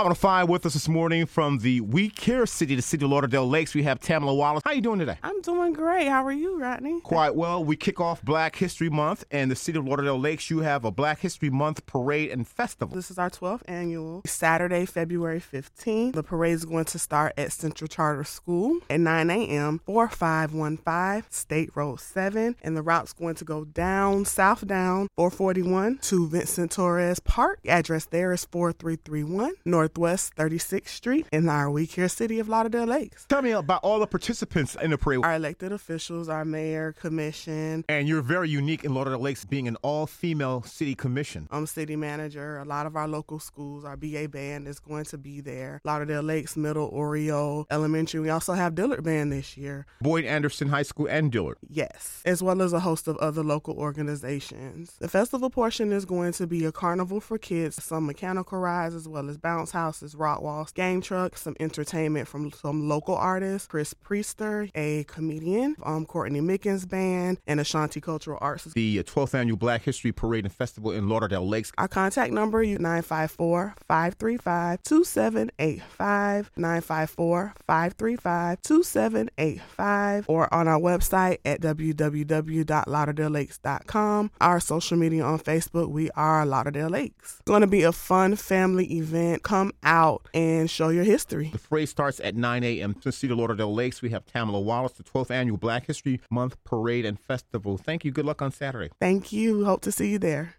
On a fire with us this morning from the We Care City, the city of Lauderdale Lakes. We have Tamala Wallace. How are you doing today? I'm doing great. How are you, Rodney? Quite well. We kick off Black History Month, and the city of Lauderdale Lakes, you have a Black History Month parade and festival. This is our 12th annual Saturday, February 15th. The parade is going to start at Central Charter School at 9 a.m. 4515 State Road 7, and the route's going to go down, south down 441 to Vincent Torres Park. Address there is 4331 Northwest 36th Street in our We Care City of Lauderdale Lakes. Tell me about all the participants in the parade. Our elected officials, our mayor, commission. And you're very unique in Lauderdale Lakes being an all female city commission. I'm city manager. A lot of our local schools, our BA band is going to be there. Lauderdale Lakes Middle, Oriole Elementary. We also have Dillard Band this year. Boyd Anderson High School and Dillard. Yes, as well as a host of other local organizations. The festival portion is going to be a carnival for kids, some mechanical rides, as well as bounce houses, rock walks, game trucks, some entertainment from some local artists, Chris Priester, a comedian, um, Courtney Mickens Band, and Ashanti Cultural Arts. The 12th Annual Black History Parade and Festival in Lauderdale Lakes. Our contact number is 954 535 2785, 954 535 2785, or on our website at www.lauderdalelakes.com. Our social media on Facebook, we are Lauderdale Lakes. It's going to be a fun family event. Come out and show your history. The parade starts at 9 a.m. to see the Lauderdale Lakes. We have Tamala Wallace, the 12th Annual Black History Month Parade and Festival. Thank you. Good luck on Saturday. Thank you. Hope to see you there.